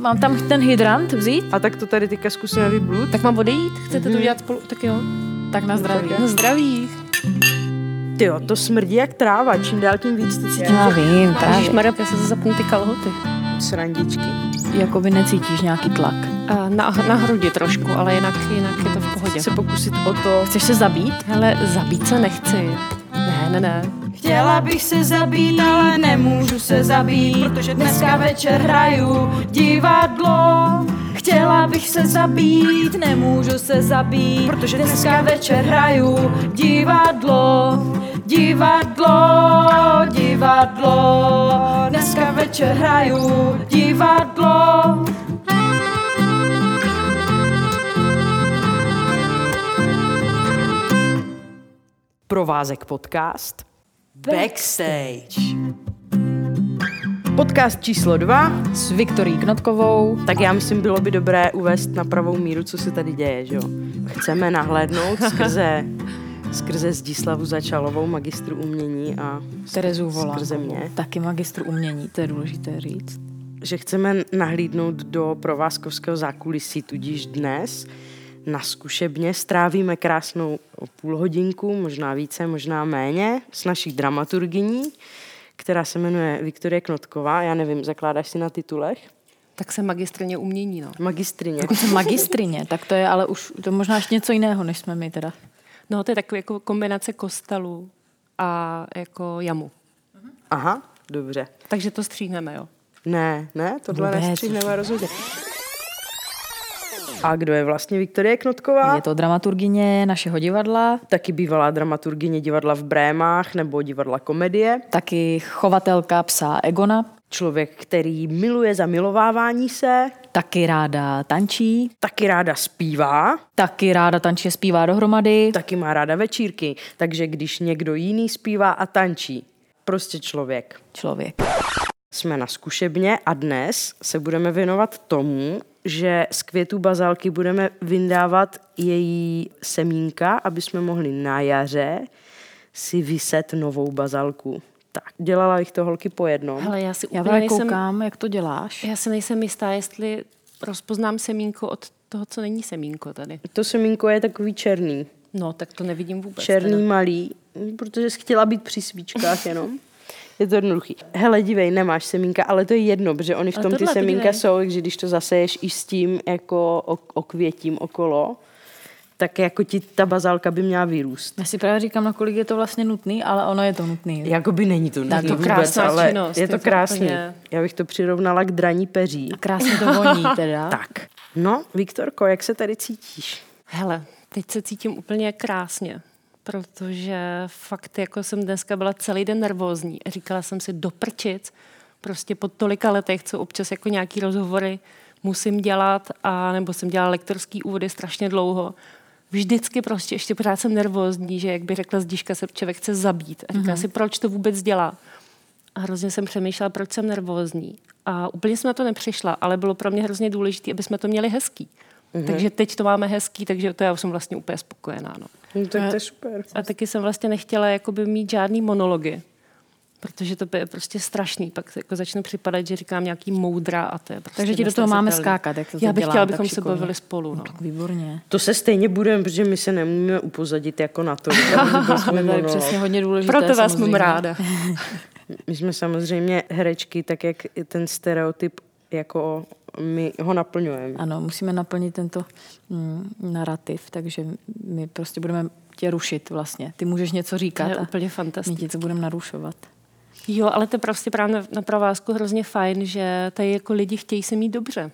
Mám tam ten hydrant vzít? A tak to tady teďka zkusíme vyblut. Tak mám odejít? Chcete to udělat spolu? Tak jo. Tak na zdraví. Na zdraví. Ty jo, to smrdí jak tráva, čím dál tím víc to cítím, Já že vím, právě. Ježišmarja, já se zapnu ty kalhoty. srandičky. Jakoby necítíš nějaký tlak. A na, na hrudi trošku, ale jinak, jinak je to v pohodě. Se pokusit o to. Chceš se zabít? Hele, zabít se nechci. Ne, ne, ne. Chtěla bych se zabít, ale nemůžu se zabít, protože dneska večer hraju divadlo. Chtěla bych se zabít, nemůžu se zabít, protože dneska večer hraju divadlo. Divadlo, divadlo, dneska večer hraju divadlo. Provázek podcast. Backstage. Podcast číslo dva. S Viktorí Knotkovou. Tak já myslím, bylo by dobré uvést na pravou míru, co se tady děje, že jo? Chceme nahlédnout skrze, skrze Zdislavu Začalovou, magistru umění a Terezu Volánkovou. skrze mě, Taky magistr umění, to je důležité říct. že chceme nahlídnout do provázkovského zákulisí, tudíž dnes na zkušebně strávíme krásnou půl hodinku, možná více, možná méně, s naší dramaturgyní, která se jmenuje Viktorie Knotková. Já nevím, zakládáš si na titulech? Tak jsem magistrně umění, no. Magistrině. Dokonce magistrině, tak to je ale už to možná ještě něco jiného, než jsme my teda. No, to je takový jako kombinace kostelu a jako jamu. Aha, dobře. Takže to stříhneme, jo. Ne, ne, tohle Vůbec. nestříhneme rozhodně. A kdo je vlastně Viktorie Knotková? Je to dramaturgině našeho divadla, Taky bývalá dramaturgyně divadla v Brémách nebo divadla komedie. taky chovatelka psa Egona, Člověk, který miluje zamilovávání se, taky ráda tančí, taky ráda zpívá, taky ráda tančí a zpívá dohromady. taky má ráda večírky. Takže když někdo jiný zpívá a tančí, prostě člověk. Člověk. Jsme na zkušebně a dnes se budeme věnovat tomu, že z květů bazálky budeme vyndávat její semínka, aby jsme mohli na jaře si vyset novou bazalku. Tak, dělala bych to holky po jednom. Hele, já si Já úplně právě nejsem, koukám, jak to děláš. já si nejsem jistá, jestli rozpoznám semínko od toho, co není semínko tady. To semínko je takový černý. No, tak to nevidím vůbec. Černý, teda. malý, protože jsi chtěla být při svíčkách jenom. Je to jednoduchý. Hele, dívej, nemáš semínka, ale to je jedno, protože oni v tom ty semínka jsou, že když to zaseješ i s tím jako ok- okvětím okolo, tak jako ti ta bazálka by měla vyrůst. Já si právě říkám, nakolik je to vlastně nutný, ale ono je to nutný. Jakoby není to, není to vůbec, krásná ale činnost, je to je to krásný. úplně- Já bych to přirovnala k draní peří. A krásně to voní teda. Tak, no, Viktorko, jak se tady cítíš? Hele, teď se cítím úplně krásně, protože fakt jako jsem dneska byla celý den nervózní a říkala jsem si doprčit, prostě po tolika letech, co občas jako nějaký rozhovory musím dělat, a nebo jsem dělala lektorský úvody strašně dlouho. Vždycky prostě ještě pořád jsem nervózní, že jak by řekla Zdiška, se člověk chce zabít. A říkala si, proč to vůbec dělá. A hrozně jsem přemýšlela, proč jsem nervózní. A úplně jsem na to nepřišla, ale bylo pro mě hrozně důležité, aby jsme to měli hezký. Mm-hmm. Takže teď to máme hezký, takže to já už jsem vlastně úplně spokojená. No. No, tak to je super. A taky jsem vlastně nechtěla jakoby mít žádný monology, protože to je prostě strašný. Pak jako začnu připadat, že říkám nějaký moudra a to je prostě Takže ti do toho máme skákat, jak to Já bych dělám, chtěla, abychom se bavili spolu. No. Tak výborně. To se stejně budeme, protože my se nemůžeme upozadit jako na to. To je přesně hodně důležité. Proto vás mám ráda. My jsme samozřejmě herečky, tak jak ten stereotyp, jako my ho naplňujeme. Ano, musíme naplnit tento mm, narrativ, takže my prostě budeme tě rušit vlastně. Ty můžeš něco To říkat je a úplně my fantastické. ti to budeme narušovat. Jo, ale to je prostě právě na, na provázku hrozně fajn, že tady jako lidi chtějí se mít dobře.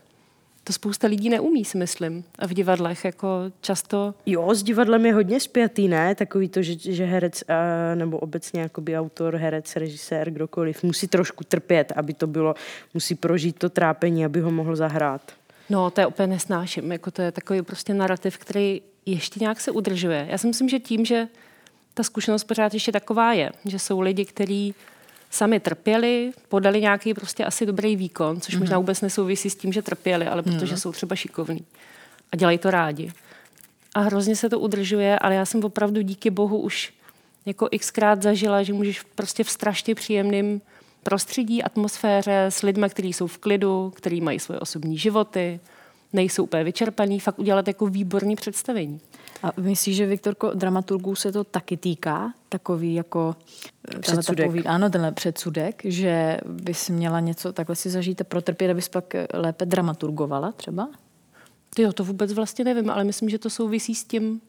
To spousta lidí neumí, si myslím. A v divadlech jako často Jo, s divadlem je hodně spjatý, ne? Takový to, že, že herec a, nebo obecně jakoby autor, herec, režisér, kdokoliv musí trošku trpět, aby to bylo, musí prožít to trápení, aby ho mohl zahrát. No, to je úplně nesnáším. Jako to je takový prostě narrativ, který ještě nějak se udržuje. Já si myslím, že tím, že ta zkušenost pořád ještě taková je, že jsou lidi, kteří sami trpěli, podali nějaký prostě asi dobrý výkon, což možná vůbec nesouvisí s tím, že trpěli, ale protože jsou třeba šikovní a dělají to rádi. A hrozně se to udržuje, ale já jsem opravdu díky bohu už jako xkrát zažila, že můžeš prostě v strašně příjemném prostředí, atmosféře, s lidmi, kteří jsou v klidu, kteří mají svoje osobní životy, nejsou úplně vyčerpaný, fakt udělat jako výborný představení. A myslíš, že Viktorko, dramaturgů se to taky týká? Takový jako... eh, Předsudek. Takový, ano, tenhle předsudek, že bys měla něco takhle si zažít a protrpět, abys pak eh, lépe dramaturgovala třeba? Ty jo, to vůbec vlastně nevím, ale myslím, že to souvisí s tím,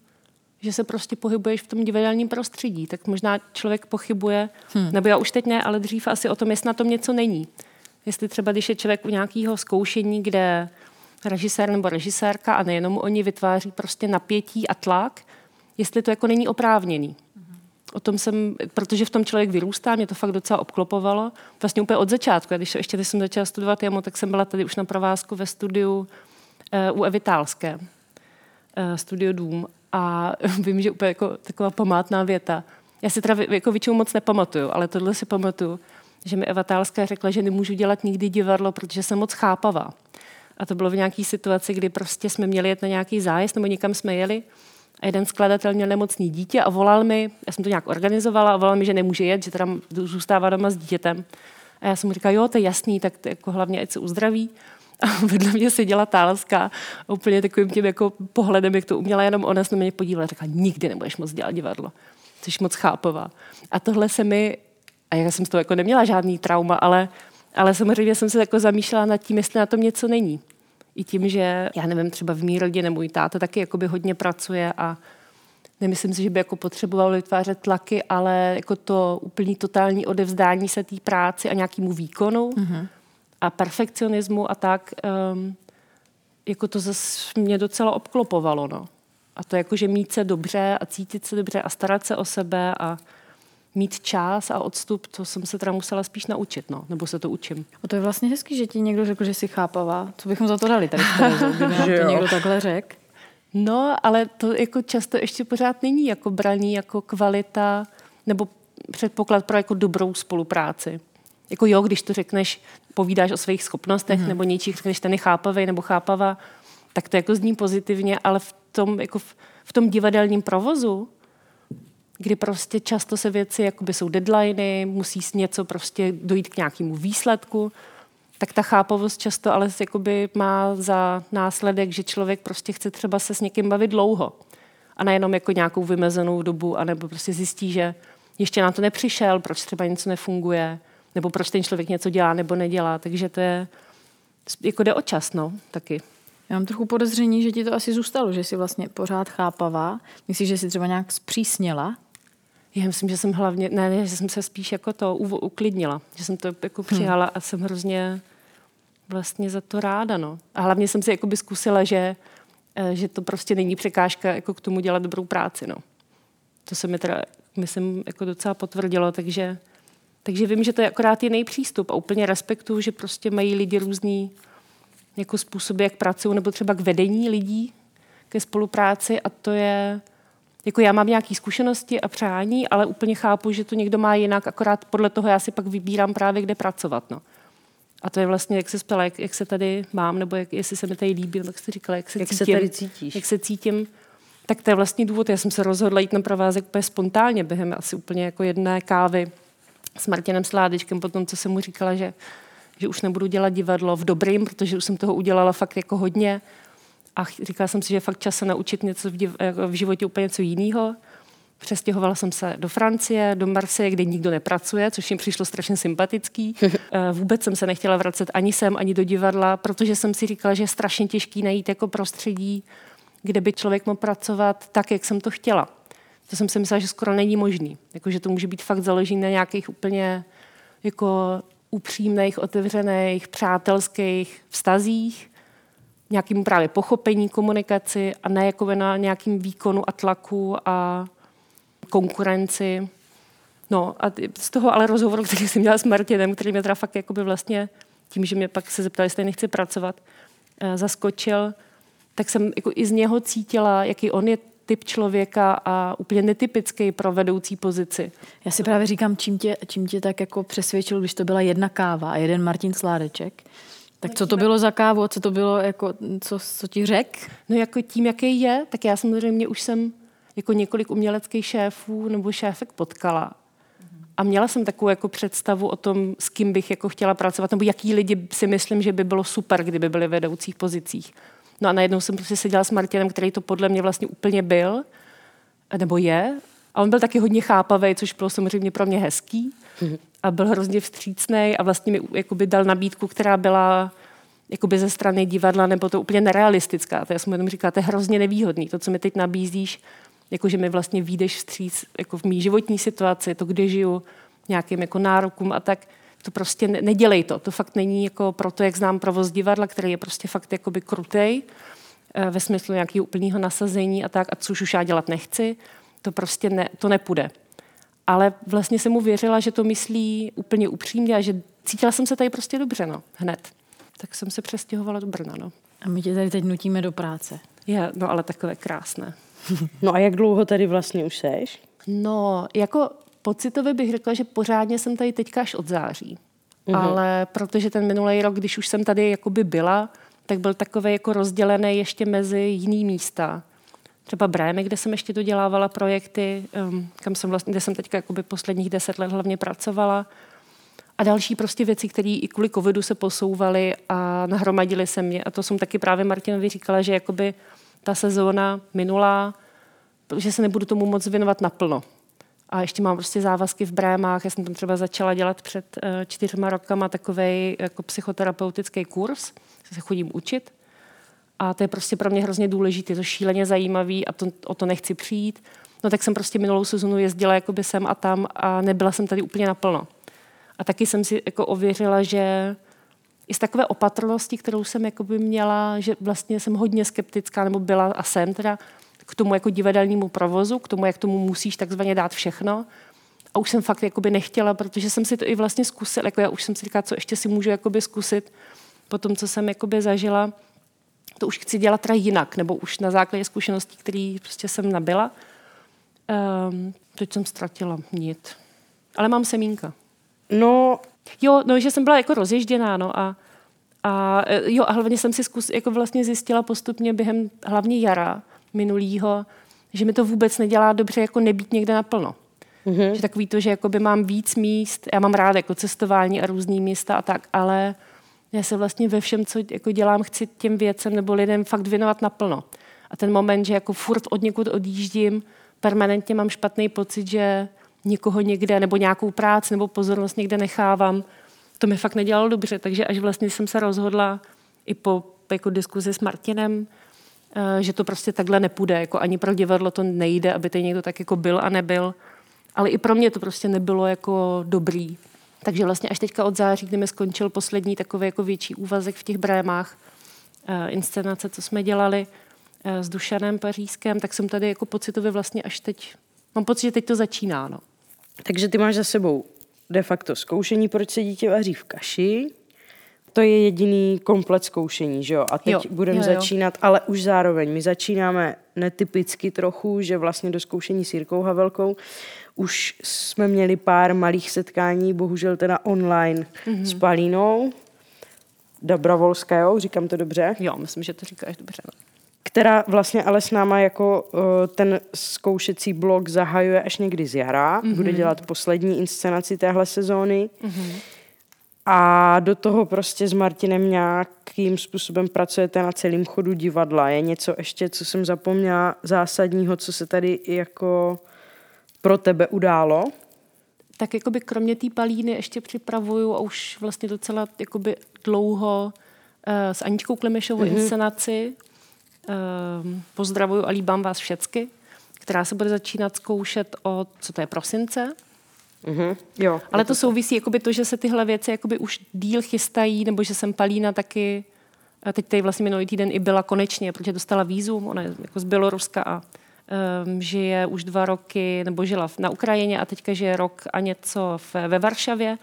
že se prostě pohybuješ v tom divadelním prostředí. Tak možná člověk pochybuje, hmm. nebo já už teď ne, ale dřív asi o tom, jestli na tom něco není. Jestli třeba, když je člověk u nějakého zkoušení, kde režisér nebo režisérka a nejenom oni vytváří prostě napětí a tlak, jestli to jako není oprávněný. O tom jsem, protože v tom člověk vyrůstá, mě to fakt docela obklopovalo. Vlastně úplně od začátku, když ještě když jsem začala studovat jemu, tak jsem byla tady už na provázku ve studiu uh, u Evitálské, uh, studio Dům. A vím, že úplně jako taková památná věta. Já si teda jako většinou moc nepamatuju, ale tohle si pamatuju, že mi Eva Tálská řekla, že nemůžu dělat nikdy divadlo, protože jsem moc chápavá. A to bylo v nějaké situaci, kdy prostě jsme měli jet na nějaký zájezd nebo někam jsme jeli a jeden skladatel měl nemocný dítě a volal mi, já jsem to nějak organizovala a volal mi, že nemůže jet, že teda zůstává doma s dítětem. A já jsem mu říkala, jo, to je jasný, tak to jako hlavně ať se uzdraví. A vedle mě seděla Tálská úplně takovým tím jako pohledem, jak to uměla jenom ona, se na mě podívala a řekla, nikdy nebudeš moc dělat divadlo. Což moc chápová. A tohle se mi, a já jsem z toho jako neměla žádný trauma, ale, ale samozřejmě jsem se jako zamýšlela nad tím, jestli na tom něco není. I tím, že, já nevím, třeba v mý rodině můj táta taky jakoby hodně pracuje a nemyslím si, že by jako potřeboval vytvářet tlaky, ale jako to úplný totální odevzdání se té práci a nějakému výkonu mm-hmm. a perfekcionismu a tak, um, jako to zase mě docela obklopovalo, no. A to jako, že mít se dobře a cítit se dobře a starat se o sebe a mít čas a odstup, to jsem se teda musela spíš naučit, no. Nebo se to učím. A to je vlastně hezký, že ti někdo řekl, že jsi chápavá. Co bychom za to dali tady v Terezu, kdyby nám Že to někdo takhle řekl? No, ale to jako často ještě pořád není jako braní jako kvalita nebo předpoklad pro jako dobrou spolupráci. Jako jo, když to řekneš, povídáš o svých schopnostech mm-hmm. nebo něčích, řekneš, ten je chápavý nebo chápava, tak to jako zní pozitivně, ale v tom, jako v, v tom divadelním provozu, kdy prostě často se věci, jakoby jsou deadliny, musí s něco prostě dojít k nějakému výsledku, tak ta chápavost často ale jakoby má za následek, že člověk prostě chce třeba se s někým bavit dlouho. A nejenom jako nějakou vymezenou dobu, anebo prostě zjistí, že ještě na to nepřišel, proč třeba něco nefunguje, nebo proč ten člověk něco dělá nebo nedělá. Takže to je, jako jde o čas, no, taky. Já mám trochu podezření, že ti to asi zůstalo, že jsi vlastně pořád chápavá. Myslíš, že jsi třeba nějak zpřísněla? Já myslím, že jsem hlavně, ne, ne, že jsem se spíš jako to uklidnila, že jsem to jako přijala a jsem hrozně vlastně za to ráda, no. A hlavně jsem si jakoby zkusila, že, eh, že to prostě není překážka jako k tomu dělat dobrou práci, no. To se mi teda, myslím, jako docela potvrdilo, takže, takže vím, že to je akorát jiný přístup a úplně respektuju, že prostě mají lidi různý jako způsoby, jak pracují, nebo třeba k vedení lidí, ke spolupráci a to je, jako já mám nějaké zkušenosti a přání, ale úplně chápu, že to někdo má jinak, akorát podle toho já si pak vybírám právě, kde pracovat. No. A to je vlastně, jak se ptala, jak, jak se tady mám, nebo jak, jestli se mi tady líbí, jak jsi říkala, jak se Jak se cítím. tady cítíš? Jak se cítím. Tak to je vlastně důvod. Já jsem se rozhodla jít na provázek úplně spontánně, během asi úplně jako jedné kávy s Martinem Sládečkem, potom, co jsem mu říkala, že, že už nebudu dělat divadlo v dobrým, protože už jsem toho udělala fakt jako hodně. A říkala jsem si, že je fakt čas se naučit něco v, div- jako v životě úplně něco jiného. Přestěhovala jsem se do Francie, do Marseille, kde nikdo nepracuje, což mi přišlo strašně sympatický. Eh, Vůbec jsem se nechtěla vracet ani sem, ani do divadla, protože jsem si říkala, že je strašně těžký najít jako prostředí, kde by člověk mohl pracovat tak, jak jsem to chtěla. To jsem si myslela, že skoro není možný. Jako, že to může být fakt založené na nějakých úplně jako upřímných, otevřených, přátelských vztazích, nějakým právě pochopení, komunikaci a ne jako na nějakým výkonu a tlaku a konkurenci. No a z toho ale rozhovoru, který jsem měla s Martinem, který mě teda fakt jakoby vlastně tím, že mě pak se zeptal, jestli nechci pracovat, eh, zaskočil, tak jsem jako i z něho cítila, jaký on je typ člověka a úplně netypický pro vedoucí pozici. Já si právě říkám, čím tě, čím tě tak jako přesvědčil, když to byla jedna káva a jeden Martin Sládeček. Tak co to bylo za kávu, a co to bylo, jako, co, co ti řek? No jako tím, jaký je, tak já samozřejmě už jsem jako několik uměleckých šéfů nebo šéfek potkala. A měla jsem takovou jako představu o tom, s kým bych jako chtěla pracovat, nebo jaký lidi si myslím, že by bylo super, kdyby byli v vedoucích pozicích. No a najednou jsem prostě seděla s Martinem, který to podle mě vlastně úplně byl, nebo je. A on byl taky hodně chápavý, což bylo samozřejmě pro mě hezký. A byl hrozně vstřícný a vlastně mi jakoby dal nabídku, která byla jakoby ze strany divadla, nebo to úplně nerealistická. To já jsem jenom říkala, to je hrozně nevýhodný. To, co mi teď nabízíš, jako že mi vlastně výjdeš vstříc jako v mý životní situaci, to, kde žiju, nějakým jako nárokům a tak, to prostě ne, nedělej to. To fakt není jako pro to, jak znám provoz divadla, který je prostě fakt jakoby krutej, eh, ve smyslu nějakého úplného nasazení a tak, a což už já dělat nechci, to prostě ne, to nepůjde. Ale vlastně jsem mu věřila, že to myslí úplně upřímně a že cítila jsem se tady prostě dobře, no, hned. Tak jsem se přestěhovala do Brna, no. A my tě tady teď nutíme do práce. Je, no ale takové krásné. No a jak dlouho tady vlastně už seš? No, jako pocitově bych řekla, že pořádně jsem tady teďka až od září. Mhm. Ale protože ten minulý rok, když už jsem tady jakoby byla, tak byl takový jako rozdělený ještě mezi jiný místa. Třeba Brémy, kde jsem ještě dodělávala projekty, um, kam jsem vlastně, kde jsem teďka posledních deset let hlavně pracovala. A další prostě věci, které i kvůli covidu se posouvaly a nahromadily se mě. A to jsem taky právě Martinovi říkala, že jakoby ta sezóna minulá, že se nebudu tomu moc věnovat naplno. A ještě mám prostě závazky v Brémách. Já jsem tam třeba začala dělat před uh, čtyřma rokama takový jako psychoterapeutický kurz, se chodím učit. A to je prostě pro mě hrozně důležité, je to šíleně zajímavý a to, o to nechci přijít. No tak jsem prostě minulou sezonu jezdila jakoby sem a tam a nebyla jsem tady úplně naplno. A taky jsem si jako ověřila, že i z takové opatrnosti, kterou jsem jakoby měla, že vlastně jsem hodně skeptická, nebo byla a jsem teda, k tomu jako divadelnímu provozu, k tomu, jak tomu musíš takzvaně dát všechno. A už jsem fakt jakoby nechtěla, protože jsem si to i vlastně zkusila, jako já už jsem si říkala, co ještě si můžu jakoby zkusit po tom, co jsem jakoby zažila. To už chci dělat teda jinak, nebo už na základě zkušeností, které prostě jsem nabila. Um, teď jsem ztratila nic. Ale mám semínka. No, Jo, no, že jsem byla jako rozježděná, no a, a jo, a hlavně jsem si zkus, jako vlastně zjistila postupně během hlavně jara minulýho, že mi to vůbec nedělá dobře jako nebýt někde naplno. Mm-hmm. Že takový to, že jakoby mám víc míst, já mám ráda jako cestování a různý místa a tak, ale já se vlastně ve všem, co jako dělám, chci těm věcem nebo lidem fakt věnovat naplno. A ten moment, že jako furt od někud odjíždím, permanentně mám špatný pocit, že někoho někde nebo nějakou práci nebo pozornost někde nechávám, to mi fakt nedělalo dobře. Takže až vlastně jsem se rozhodla i po jako diskuzi s Martinem, eh, že to prostě takhle nepůjde. Jako ani pro divadlo to nejde, aby tady někdo tak jako byl a nebyl. Ale i pro mě to prostě nebylo jako dobrý. Takže vlastně až teďka od září, kdy mi skončil poslední takový jako větší úvazek v těch brémách, eh, inscenace, co jsme dělali eh, s Dušanem Pařížském, tak jsem tady jako pocitově vlastně až teď, mám pocit, že teď to začíná. No. takže ty máš za sebou de facto zkoušení, proč se dítě vaří v kaši. To je jediný komplet zkoušení, že jo? A teď budeme začínat, ale už zároveň my začínáme netypicky trochu, že vlastně do zkoušení s Jirkou Havelkou už jsme měli pár malých setkání, bohužel teda online mm-hmm. s Palínou Dobrovolskou, říkám to dobře, Jo, myslím, že to říkáš dobře. No. která vlastně ale s náma jako uh, ten zkoušecí blok zahajuje až někdy z jara. Mm-hmm. Bude dělat poslední inscenaci téhle sezóny. Mm-hmm. A do toho prostě s Martinem nějakým způsobem pracujete na celém chodu divadla. Je něco ještě, co jsem zapomněla zásadního, co se tady jako pro tebe událo? Tak jakoby kromě té palíny ještě připravuju a už vlastně docela jakoby dlouho uh, s Aničkou Klimešovou mm-hmm. inscenaci. Um, pozdravuju a líbám vás všecky, která se bude začínat zkoušet od, co to je, prosince. Mhm. Jo. Ale to souvisí jakoby to, že se tyhle věci jakoby už díl chystají, nebo že jsem Palína taky, a teď tady vlastně minulý týden i byla konečně, protože dostala vízum, ona je jako z Běloruska a um, žije už dva roky, nebo žila na Ukrajině a teďka žije rok a něco v, ve Varšavě,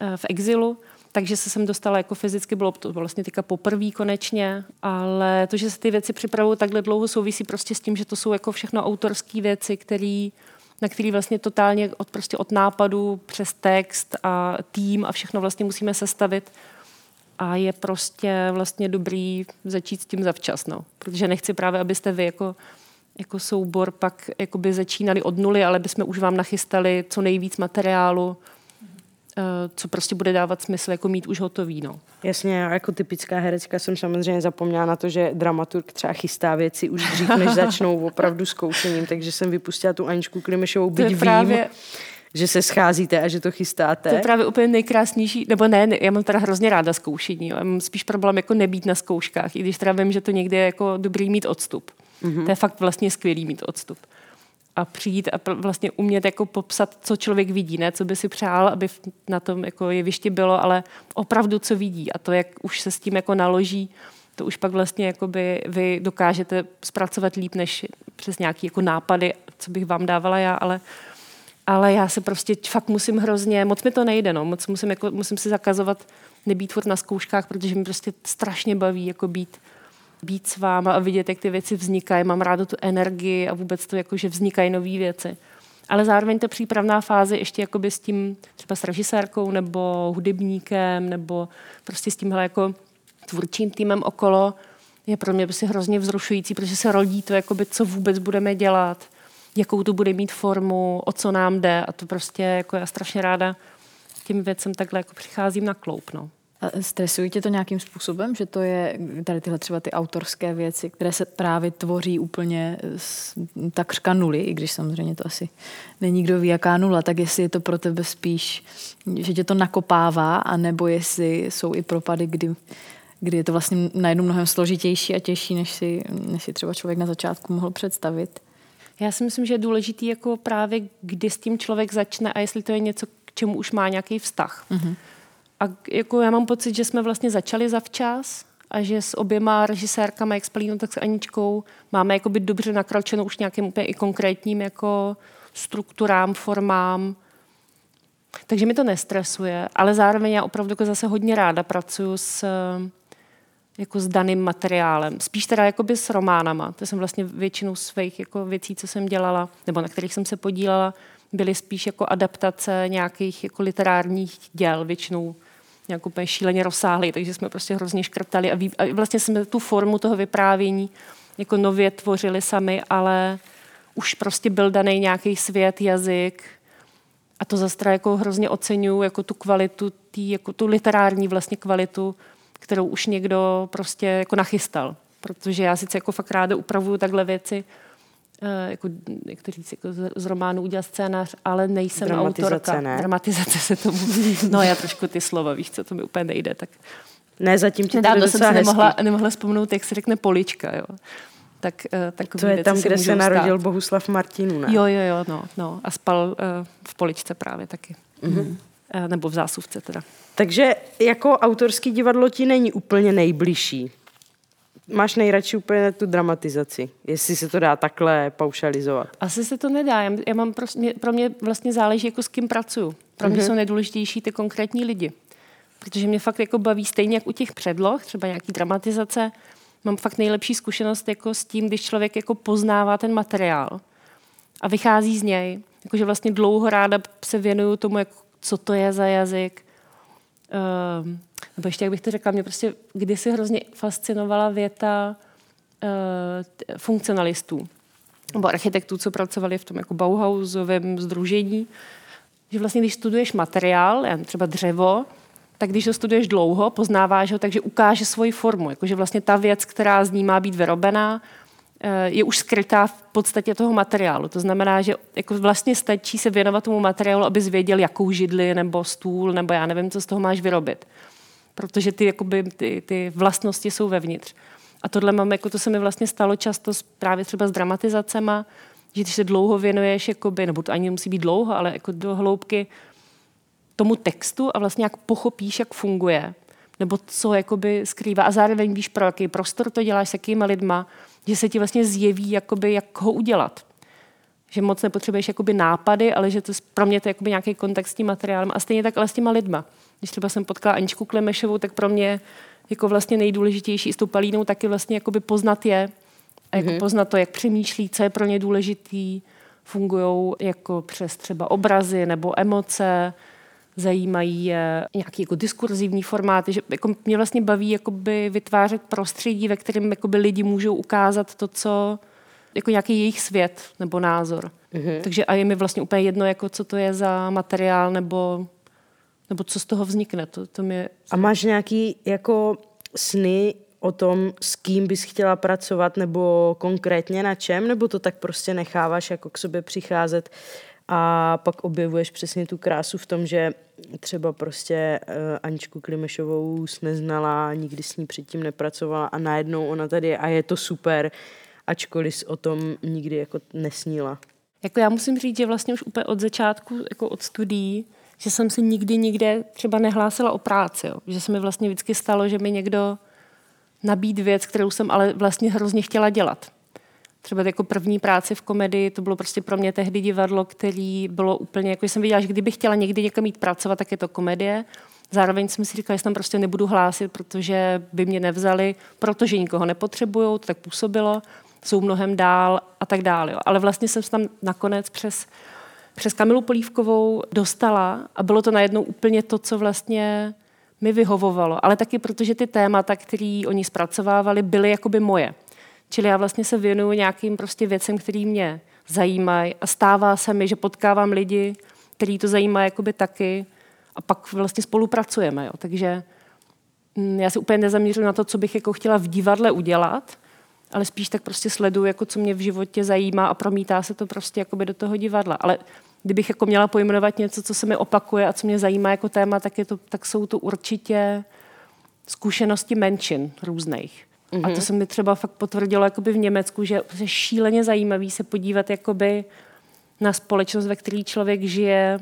eh, v exilu. Takže se jsem dostala jako fyzicky, bylo to vlastně teďka poprvé konečně, ale to, že se ty věci připravují takhle dlouho, souvisí prostě s tím, že to jsou jako všechno autorské věci, které na který vlastně totálně od, prostě od nápadu přes text a tým a všechno vlastně musíme sestavit. A je prostě vlastně dobrý začít s tím zavčas, no. Protože nechci právě, abyste vy jako jako soubor pak jakoby začínali od nuly, ale bychom už vám nachystali co nejvíc materiálu, eh, co prostě bude dávat smysl jako mít už hotový. No. Jasně, já jako typická herečka jsem samozřejmě zapomněla na to, že dramaturg třeba chystá věci už dřív, než začnou opravdu s koučením, takže jsem vypustila tu Aničku Klimešovou, byť právě, vím, že se scházíte a že to chystáte. to je právě úplně nejkrásnější, nebo ne, ne, já mám teda hrozně ráda zkoušení, já mám spíš problém jako nebýt na zkouškách, i když teda vím, že to někdy je jako dobrý mít odstup. Mm-hmm. To je fakt vlastně skvělý mít odstup. A přijít a vlastně umět jako popsat, co člověk vidí, ne co by si přál, aby na tom jako jevišti bylo, ale opravdu co vidí a to, jak už se s tím jako naloží, to už pak vlastně jakoby vy dokážete zpracovat líp než přes nějaký jako nápady, co bych vám dávala já, ale ale já se prostě fakt musím hrozně, moc mi to nejde, no, moc musím, jako, musím si zakazovat nebýt furt na zkouškách, protože mi prostě strašně baví jako být, být s váma a vidět, jak ty věci vznikají. Mám ráda tu energii a vůbec to, jako, že vznikají nové věci. Ale zároveň ta přípravná fáze ještě s tím třeba s režisérkou nebo hudebníkem nebo prostě s tímhle jako tvůrčím týmem okolo je pro mě prostě hrozně vzrušující, protože se rodí to, jakoby, co vůbec budeme dělat, jakou to bude mít formu, o co nám jde a to prostě jako já strašně ráda těm věcem takhle jako přicházím na kloup. No. A stresují tě to nějakým způsobem, že to je tady tyhle třeba ty autorské věci, které se právě tvoří úplně z takřka nuly, i když samozřejmě to asi není kdo ví, jaká nula, tak jestli je to pro tebe spíš, že tě to nakopává, anebo jestli jsou i propady, kdy, kdy je to vlastně najednou mnohem složitější a těžší, než si, než si třeba člověk na začátku mohl představit. Já si myslím, že je důležitý jako právě, kdy s tím člověk začne a jestli to je něco, k čemu už má nějaký vztah. Mm-hmm. A jako já mám pocit, že jsme vlastně začali zavčas a že s oběma režisérkama, jak s Pelínou, tak s Aničkou, máme jakoby dobře nakročeno už nějakým úplně i konkrétním jako strukturám, formám. Takže mi to nestresuje, ale zároveň já opravdu jako zase hodně ráda pracuji s, jako s daným materiálem. Spíš teda jakoby s románama. To jsem vlastně většinou svých jako věcí, co jsem dělala, nebo na kterých jsem se podílela, byly spíš jako adaptace nějakých jako literárních děl, většinou nějak úplně šíleně rozsáhlý, takže jsme prostě hrozně škrtali a, ví, a vlastně jsme tu formu toho vyprávění jako nově tvořili sami, ale už prostě byl daný nějaký svět, jazyk a to zase teda jako hrozně oceňuju jako tu kvalitu, tý, jako tu literární vlastně kvalitu, kterou už někdo prostě jako nachystal. Protože já sice jako fakt ráda upravuju takhle věci, jako, jak to říct, jako z, z románu udělat scénář, ale nejsem Dramatizace, autorka. ne? Dramatizace se tomu. No já trošku ty slova, víš co, to mi úplně nejde. Tak Ne, zatím ti nedávno jsem si nemohla, nemohla vzpomenout, jak se řekne polička, jo. Tak, eh, takový To je tam, kde se narodil stát. Bohuslav Martinů, ne? Jo, jo, jo, no, no. A spal uh, v poličce právě taky. Mm-hmm. Uh, nebo v zásuvce teda. Takže jako autorský divadlo ti není úplně nejbližší. Máš nejradši úplně tu dramatizaci, jestli se to dá takhle paušalizovat. Asi se to nedá. Já, já mám prostě, mě- pro mě vlastně záleží, jako s kým pracuju. Pro mě jsou nejdůležitější ty konkrétní lidi. Protože mě fakt jako baví stejně jak u těch předloh, třeba nějaký dramatizace, mám fakt nejlepší zkušenost jako s tím, když člověk jako poznává ten materiál a vychází z něj. Jakože vlastně dlouho ráda se věnuju tomu, jako, co to je za jazyk. Um, nebo ještě, jak bych to řekla, mě prostě kdysi hrozně fascinovala věta uh, funkcionalistů nebo architektů, co pracovali v tom jako Bauhausovém združení, že vlastně, když studuješ materiál, třeba dřevo, tak když ho studuješ dlouho, poznáváš ho, takže ukáže svoji formu. Jakože vlastně ta věc, která z ní má být vyrobená, je už skrytá v podstatě toho materiálu. To znamená, že jako vlastně stačí se věnovat tomu materiálu, abys věděl, jakou židli nebo stůl, nebo já nevím, co z toho máš vyrobit. Protože ty, jakoby, ty, ty vlastnosti jsou vevnitř. A tohle mám, jako to se mi vlastně stalo často s, právě třeba s dramatizacema, že když se dlouho věnuješ, jakoby, nebo to ani nemusí být dlouho, ale jako do hloubky tomu textu a vlastně jak pochopíš, jak funguje, nebo co jakoby skrývá a zároveň víš, pro jaký prostor to děláš, s jakýma lidma, že se ti vlastně zjeví, jakoby, jak ho udělat. Že moc nepotřebuješ jakoby nápady, ale že to pro mě to je jakoby nějaký kontakt s tím materiálem a stejně tak ale s těma lidma. Když třeba jsem potkala Aničku Klemešovou, tak pro mě jako vlastně nejdůležitější s tou Palínou taky vlastně jakoby poznat je a jako mm-hmm. poznat to, jak přemýšlí, co je pro ně důležitý, fungují jako přes třeba obrazy nebo emoce, zajímají je nějaký jako diskurzivní formáty, že jako mě vlastně baví jakoby vytvářet prostředí, ve kterém jakoby lidi můžou ukázat to, co jako nějaký jejich svět nebo názor. Mm-hmm. Takže a je mi vlastně úplně jedno, jako co to je za materiál nebo, nebo co z toho vznikne. To, to mě... A máš nějaký jako sny o tom, s kým bys chtěla pracovat, nebo konkrétně na čem, nebo to tak prostě necháváš jako k sobě přicházet a pak objevuješ přesně tu krásu v tom, že třeba prostě uh, Aničku Klimešovou neznala, nikdy s ní předtím nepracovala a najednou ona tady je a je to super, ačkoliv o tom nikdy jako nesníla. Jako já musím říct, že vlastně už úplně od začátku, jako od studií, že jsem si nikdy nikde třeba nehlásila o práci. Jo. Že se mi vlastně vždycky stalo, že mi někdo nabít věc, kterou jsem ale vlastně hrozně chtěla dělat. Třeba jako první práci v komedii, to bylo prostě pro mě tehdy divadlo, který bylo úplně, jako jsem viděla, že kdybych chtěla někdy někam jít pracovat, tak je to komedie. Zároveň jsem si říkala, že tam prostě nebudu hlásit, protože by mě nevzali, protože nikoho nepotřebují, to tak působilo, jsou mnohem dál a tak dále. Ale vlastně jsem se tam nakonec přes, přes Kamilu Polívkovou dostala a bylo to najednou úplně to, co vlastně mi vyhovovalo. Ale taky protože ty témata, které oni zpracovávali, byly jakoby moje. Čili já vlastně se věnuju nějakým prostě věcem, který mě zajímají a stává se mi, že potkávám lidi, který to zajímá jakoby taky a pak vlastně spolupracujeme. Jo. Takže mm, já se úplně nezaměřuji na to, co bych jako chtěla v divadle udělat, ale spíš tak prostě sleduju, jako co mě v životě zajímá a promítá se to prostě jakoby do toho divadla. Ale kdybych jako měla pojmenovat něco, co se mi opakuje a co mě zajímá jako téma, tak, je to, tak jsou to určitě zkušenosti menšin různých. Mm-hmm. A to mhm. se mi třeba fakt potvrdilo jakoby v Německu, že je šíleně zajímavý se podívat jakoby na společnost, ve které člověk žije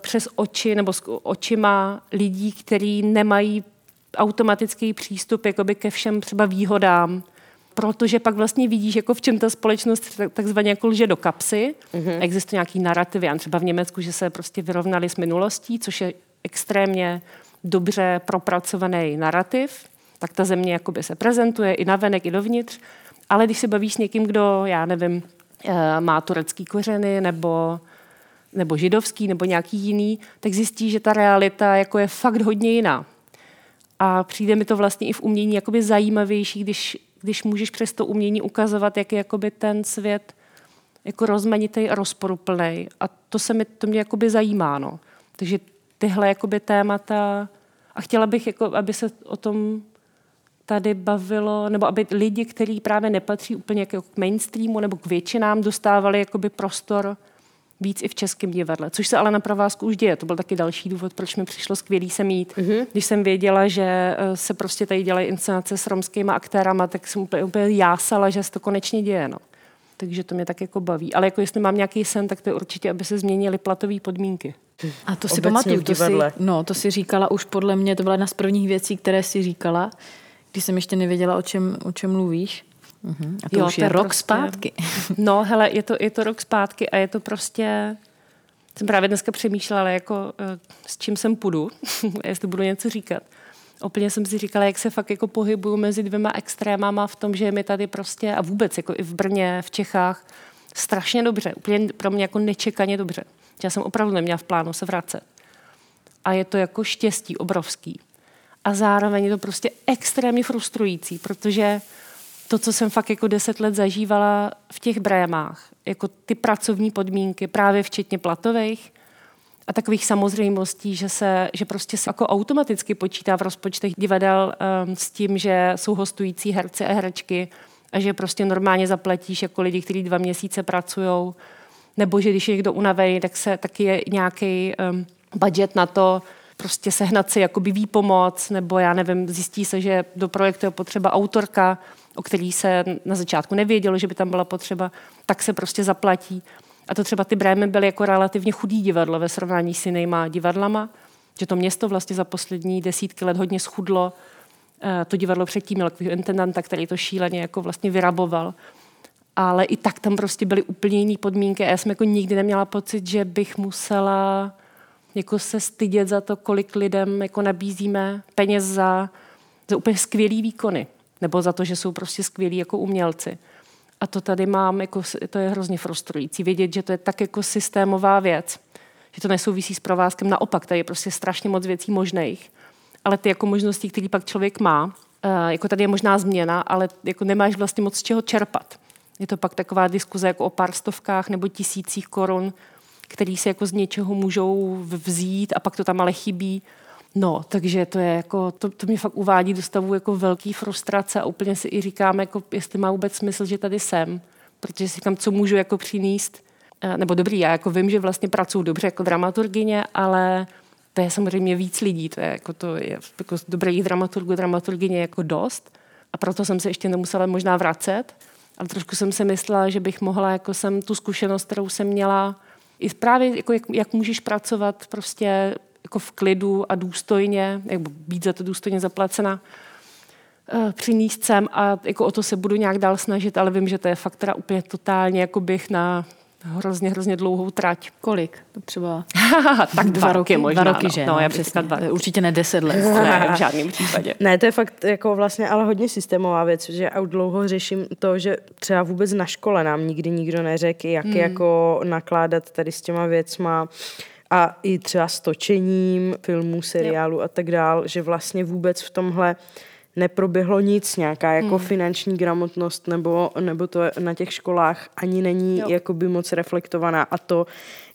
přes oči nebo s očima lidí, kteří nemají automatický přístup jakoby ke všem třeba výhodám, protože pak vlastně vidíš, jako v čem ta společnost takzvaně jako lže do kapsy. Mm-hmm. Existují nějaký narrativy, a třeba v Německu, že se prostě vyrovnali s minulostí, což je extrémně dobře propracovaný narrativ tak ta země jakoby se prezentuje i navenek, i dovnitř. Ale když se bavíš s někým, kdo, já nevím, eh, má turecký kořeny nebo, nebo židovský nebo nějaký jiný, tak zjistí, že ta realita jako je fakt hodně jiná. A přijde mi to vlastně i v umění jakoby zajímavější, když, když můžeš přes to umění ukazovat, jak je jakoby ten svět jako rozmanitý a rozporuplný. A to se mi, to mě jakoby zajímá. No. Takže tyhle jakoby témata a chtěla bych, jako, aby se o tom tady bavilo, nebo aby lidi, kteří právě nepatří úplně jako k mainstreamu nebo k většinám, dostávali jakoby prostor víc i v českém divadle, což se ale na provázku už děje. To byl taky další důvod, proč mi přišlo skvělý se mít. Mm-hmm. Když jsem věděla, že eh, se prostě tady dělají inscenace s romskými aktérama, tak jsem úplně, úplně jásala, že se to konečně děje. No. Takže to mě tak jako baví. Ale jako jestli mám nějaký sen, tak to je určitě, aby se změnily platové podmínky. A to si pamatuju, to si, no, to si říkala už podle mě, to byla jedna z prvních věcí, které si říkala, když jsem ještě nevěděla, o čem, o čem mluvíš. Uh-huh. A to jo, už to je, je rok prostě, zpátky. No, hele, je to, je to rok zpátky a je to prostě... Jsem právě dneska přemýšlela, jako, eh, s čím sem půjdu, jestli budu něco říkat. Úplně jsem si říkala, jak se fakt jako pohybuju mezi dvěma extrémama v tom, že mi tady prostě, a vůbec jako i v Brně, v Čechách, strašně dobře. Úplně pro mě jako nečekaně dobře. Já jsem opravdu neměla v plánu se vracet. A je to jako štěstí obrovský a zároveň je to prostě extrémně frustrující, protože to, co jsem fakt jako deset let zažívala v těch brémách, jako ty pracovní podmínky, právě včetně platových a takových samozřejmostí, že, se, že prostě se jako automaticky počítá v rozpočtech divadel um, s tím, že jsou hostující herci a herečky a že prostě normálně zaplatíš jako lidi, kteří dva měsíce pracují, nebo že když je někdo unavený, tak se taky je nějaký um, budget na to, prostě sehnat si jakoby výpomoc, nebo já nevím, zjistí se, že do projektu je potřeba autorka, o který se na začátku nevědělo, že by tam byla potřeba, tak se prostě zaplatí. A to třeba ty Brémy byly jako relativně chudý divadlo ve srovnání s jinýma divadlama, že to město vlastně za poslední desítky let hodně schudlo. Eh, to divadlo předtím mělo intendanta, který to šíleně jako vlastně vyraboval. Ale i tak tam prostě byly úplně jiné podmínky a já jsem jako nikdy neměla pocit, že bych musela jako se stydět za to, kolik lidem jako nabízíme peněz za, za úplně skvělý výkony, nebo za to, že jsou prostě skvělí jako umělci. A to tady mám, jako, to je hrozně frustrující, vědět, že to je tak jako systémová věc, že to nesouvisí s provázkem. Naopak, tady je prostě strašně moc věcí možných, ale ty jako možnosti, které pak člověk má, eh, jako tady je možná změna, ale jako nemáš vlastně moc z čeho čerpat. Je to pak taková diskuze jako o pár stovkách nebo tisících korun, který si jako z něčeho můžou vzít a pak to tam ale chybí. No, takže to je jako, to, to mě fakt uvádí do stavu jako velký frustrace a úplně si i říkám, jako, jestli má vůbec smysl, že tady jsem, protože si říkám, co můžu jako přinést. Eh, nebo dobrý, já jako vím, že vlastně pracuji dobře jako dramaturgině, ale to je samozřejmě víc lidí, to je jako, to je jako dobrých dramaturgů, dramaturgině jako dost a proto jsem se ještě nemusela možná vracet, ale trošku jsem si myslela, že bych mohla jako jsem tu zkušenost, kterou jsem měla, i právě jako jak, jak můžeš pracovat prostě jako v klidu a důstojně, jak být za to důstojně zaplacena, eh, přinést sem a jako o to se budu nějak dál snažit, ale vím, že to je fakt teda úplně totálně jako bych na hrozně, hrozně dlouhou trať. Kolik? To třeba tak dva, dva roky možná. Dva roky, no. že? No, no, já přesně. dva roky. Určitě ne deset let. ne, v žádném případě. Ne, to je fakt jako vlastně ale hodně systémová věc, že já dlouho řeším to, že třeba vůbec na škole nám nikdy nikdo neřekl, jak hmm. jako nakládat tady s těma věcma a i třeba s točením filmů, seriálu jo. a tak dál, že vlastně vůbec v tomhle neproběhlo nic, nějaká jako hmm. finanční gramotnost nebo, nebo to na těch školách ani není jo. jakoby moc reflektovaná a to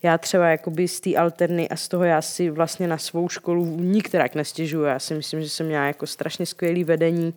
já třeba jakoby z té alterny a z toho já si vlastně na svou školu nikterak nestěžuju. Já si myslím, že jsem měla jako strašně skvělý vedení,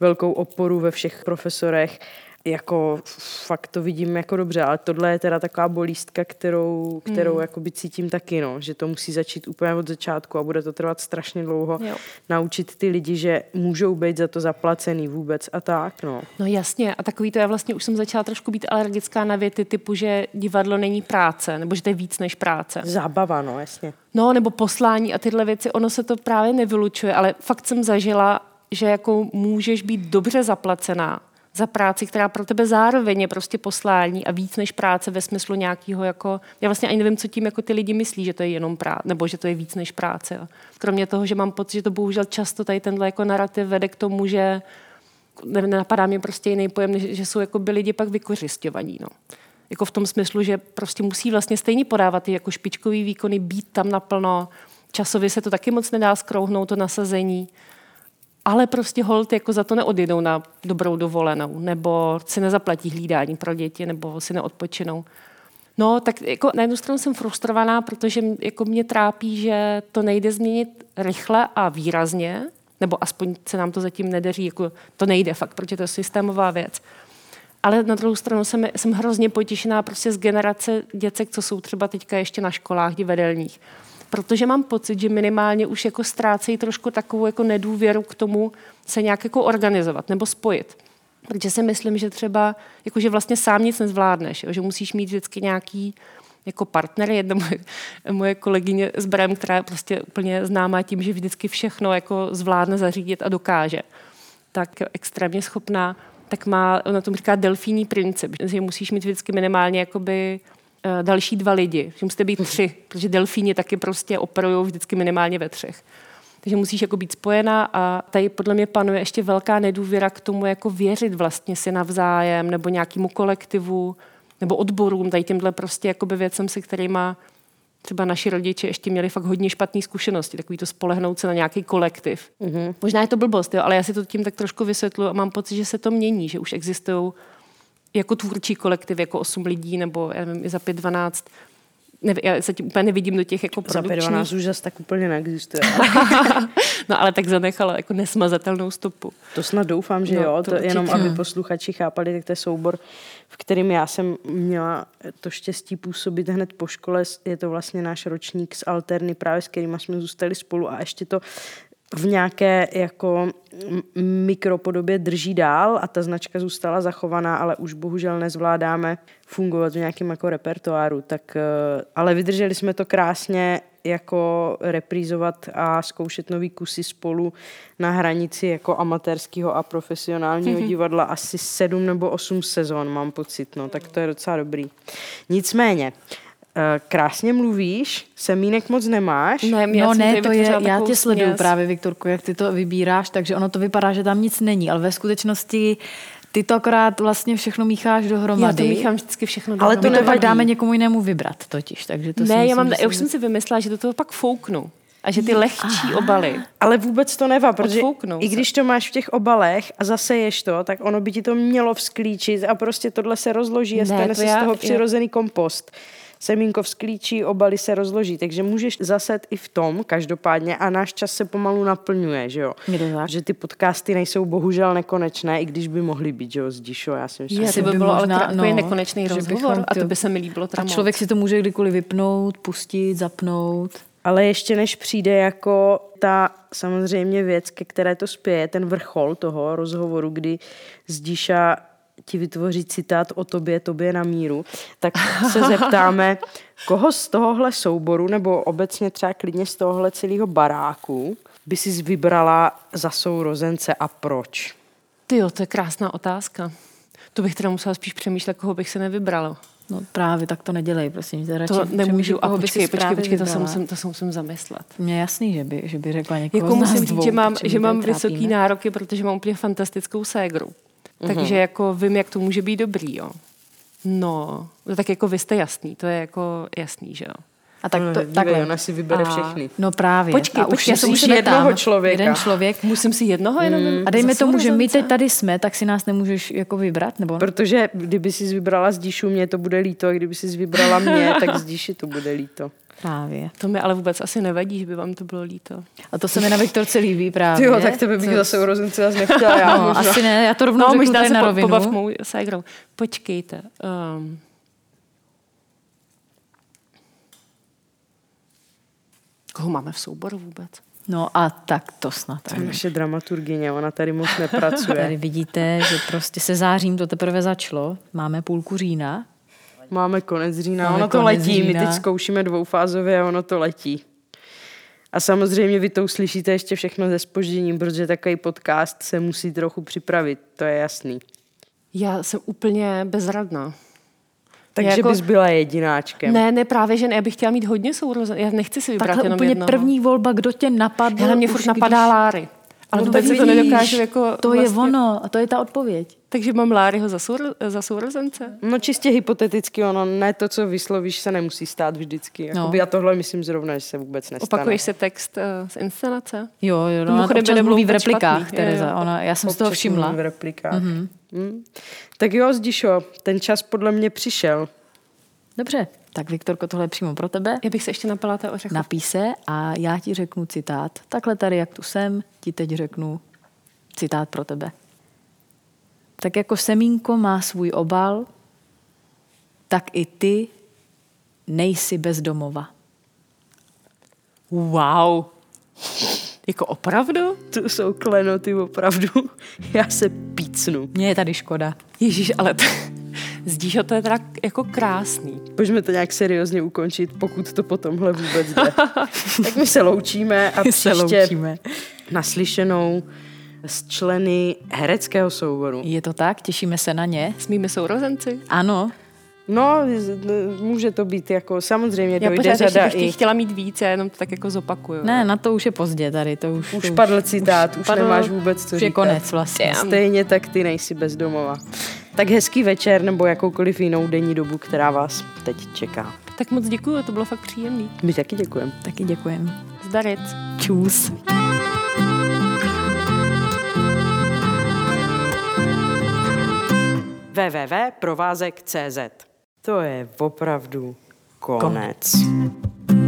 velkou oporu ve všech profesorech jako fakt to vidím jako dobře, ale tohle je teda taková bolístka, kterou, kterou mm. jakoby cítím taky, no, že to musí začít úplně od začátku a bude to trvat strašně dlouho jo. naučit ty lidi, že můžou být za to zaplacený vůbec a tak, no. No jasně a takový to já vlastně už jsem začala trošku být alergická na věty typu, že divadlo není práce, nebo že to je víc než práce. Zábava, no, jasně. No, nebo poslání a tyhle věci, ono se to právě nevylučuje, ale fakt jsem zažila, že jako můžeš být dobře zaplacená za práci, která pro tebe zároveň je prostě poslání a víc než práce ve smyslu nějakého jako, já vlastně ani nevím, co tím jako ty lidi myslí, že to je jenom práce, nebo že to je víc než práce. Jo. Kromě toho, že mám pocit, že to bohužel často tady tenhle jako narrativ vede k tomu, že nenapadá mě prostě jiný pojem, že jsou jako by lidi pak vykořišťovaní. No. Jako v tom smyslu, že prostě musí vlastně stejně podávat ty jako špičkový výkony, být tam naplno, časově se to taky moc nedá skrouhnout, to nasazení ale prostě hold jako za to neodjedou na dobrou dovolenou, nebo si nezaplatí hlídání pro děti, nebo si neodpočinou. No, tak jako na jednu stranu jsem frustrovaná, protože jako mě trápí, že to nejde změnit rychle a výrazně, nebo aspoň se nám to zatím nedaří, jako to nejde fakt, protože to je systémová věc. Ale na druhou stranu jsem, jsem hrozně potěšená prostě z generace děcek, co jsou třeba teďka ještě na školách divadelních protože mám pocit, že minimálně už jako ztrácejí trošku takovou jako nedůvěru k tomu se nějak jako organizovat nebo spojit. Protože si myslím, že třeba, jako že vlastně sám nic nezvládneš, jo? že musíš mít vždycky nějaký jako partner. Jedna moje, moje kolegyně z Brem, která je prostě úplně známá tím, že vždycky všechno jako zvládne zařídit a dokáže, tak extrémně schopná, tak má, ona tomu říká delfíní princip, že musíš mít vždycky minimálně jakoby další dva lidi, že musíte být tři, protože delfíni taky prostě operují vždycky minimálně ve třech. Takže musíš jako být spojená a tady podle mě panuje ještě velká nedůvěra k tomu, jako věřit vlastně si navzájem nebo nějakému kolektivu nebo odborům, tady těmhle prostě jakoby věcem, se kterými třeba naši rodiče ještě měli fakt hodně špatné zkušenosti, takový to spolehnout se na nějaký kolektiv. Mm-hmm. Možná je to blbost, jo, ale já si to tím tak trošku vysvětluji a mám pocit, že se to mění, že už existují jako tvůrčí kolektiv, jako 8 lidí, nebo já nevím, za 5-12. Ne, já se tím úplně nevidím do těch jako produkčních. Za 5 už zase tak úplně neexistuje. no ale tak zanechala jako nesmazatelnou stopu. To snad doufám, že no, jo. To, to jenom aby posluchači chápali, tak to je soubor, v kterým já jsem měla to štěstí působit hned po škole. Je to vlastně náš ročník z Alterny, právě s kterými jsme zůstali spolu a ještě to v nějaké jako mikropodobě drží dál a ta značka zůstala zachovaná, ale už bohužel nezvládáme fungovat v nějakém jako repertoáru. Tak, eh, ale vydrželi jsme to krásně jako reprízovat a zkoušet nový kusy spolu na hranici jako amatérského a profesionálního mm-hmm. divadla asi sedm nebo osm sezon, mám pocit, no, tak to je docela dobrý. Nicméně, krásně mluvíš, semínek moc nemáš. Ne, no ne, to je, já tě sleduju směs. právě, Viktorku, jak ty to vybíráš, takže ono to vypadá, že tam nic není, ale ve skutečnosti ty to akorát vlastně všechno mícháš dohromady. Já to míchám vždycky všechno dohromady. Ale to nevadí. dáme někomu jinému vybrat totiž, takže to Ne, si já, mám, já už jsem si vymyslela, že do toho pak fouknu. A že ty lehčí obaly Ale vůbec to nevá, protože Odfouknou i se. když to máš v těch obalech a zaseješ to, tak ono by ti to mělo vzklíčit a prostě tohle se rozloží a Ne, stane to se z já- toho já- přirozený kompost. Semínko vzklíčí, obaly se rozloží, takže můžeš zaset i v tom každopádně a náš čas se pomalu naplňuje, že jo? Že ty podcasty nejsou bohužel nekonečné, i když by mohly být, že jo, s Díšo, já si myslím. Asi to by by bylo ale možná, takový no, nekonečný že rozhovor bychom a to by se mi líbilo teda A moc. člověk si to může kdykoliv vypnout, pustit, zapnout. Ale ještě než přijde jako ta samozřejmě věc, ke které to spěje, ten vrchol toho rozhovoru, kdy Zdíša ti vytvoří citát o tobě, tobě na míru, tak se zeptáme, koho z tohohle souboru, nebo obecně třeba klidně z tohohle celého baráku, by si vybrala za sourozence a proč? Ty jo, to je krásná otázka. To bych teda musela spíš přemýšlet, koho bych se nevybrala. No právě tak to nedělej, prosím. tě, radši To nemůžu. A koho by počkej, si počkej, právě počkej, to se, musím, to se musím zamyslet. Mně je jasný, že by, že by řekla někoho Jako z nás musím říct, dvou, že mám, že mám vysoký nároky, protože mám úplně fantastickou ségru. Mhm. Takže jako vím, jak to může být dobrý, jo. No, no tak jako vy jste jasný, to je jako jasný, že jo. A tak to, Dívej, takhle. ona si vybere A- všechny. No právě. Počkej, a už počkej, to musíme jednoho tam. člověka. Jeden člověk. Musím si jednoho jenom Mm. A dejme tomu, že my teď tady jsme, tak si nás nemůžeš jako vybrat, nebo? Protože kdyby si vybrala Zdíšu, mě to bude líto, a kdyby si vybrala mě, tak Zdíši to bude líto. Právě. To mi ale vůbec asi nevadí, že by vám to bylo líto. A to se mi na Viktorce líbí právě. Jo, tak tebe bych Co- za sourozence zase nechtěla já. No, možná. asi ne, já to rovnou No, řeknu možná se na po, rovinu. pobav mou ségrou. Počkejte. Um, koho máme v souboru vůbec? No a tak to snad. To je naše dramaturgině, ona tady moc nepracuje. Tady vidíte, že prostě se zářím to teprve začalo. Máme půlku října. Máme konec října, Máme ono to letí, my října. teď zkoušíme dvoufázově a ono to letí. A samozřejmě vy to uslyšíte ještě všechno se spožděním, protože takový podcast se musí trochu připravit, to je jasný. Já jsem úplně bezradná. Takže jako- bys byla jedináčkem. Ne, ne, právě, že ne, já bych chtěla mít hodně sourozenců. Já nechci si vybrat Takhle jenom úplně jednoho. první volba, kdo tě napadl. Hele, mě už furt napadá když- Láry. Ale No vůbec si to nedokážu jako To je vlastně- ono, a to je ta odpověď. Takže mám Láryho za, souro, za sourozence? No čistě hypoteticky, ono ne to, co vyslovíš, se nemusí stát vždycky. No. Jakoby já tohle myslím zrovna, že se vůbec nestane. Opakuješ se text uh, z inscenace? Jo, jo, no, by občas mluví v replikách, špatný. Tereza. Jo, jo. Ona, já jsem z toho Občas všimla. v replikách. Mm-hmm. Mm. Tak jo, Zdišo, ten čas podle mě přišel. Dobře, tak Viktorko, tohle je přímo pro tebe. Já bych se ještě napila té ořechu. Napí se a já ti řeknu citát. Takhle tady, jak tu jsem, ti teď řeknu citát pro tebe. Tak jako semínko má svůj obal, tak i ty nejsi bez domova. Wow. Jako opravdu? To jsou klenoty opravdu. Já se pícnu. Mně je tady škoda. Ježíš, ale to, zdíš, to je teda jako krásný. Pojďme to nějak seriózně ukončit, pokud to po tomhle vůbec jde. tak my se loučíme a Se příště loučíme. naslyšenou s členy hereckého souboru. Je to tak? Těšíme se na ně. S mými sourozenci? Ano, No, může to být jako, samozřejmě Já dojde pořád ještě řada bych i... chtěla mít víc, já jenom to tak jako zopakuju. ne, na to už je pozdě tady. To už, Už to padl citát, už padl, nemáš vůbec co už je říkat. konec vlastně. Stejně tak ty nejsi bezdomova. Tak hezký večer nebo jakoukoliv jinou denní dobu, která vás teď čeká. Tak moc děkuju, to bylo fakt příjemný. My taky děkujeme. Taky děkujem. Zdaric. Čus. www.provázek.cz To je opravdu konec. konec.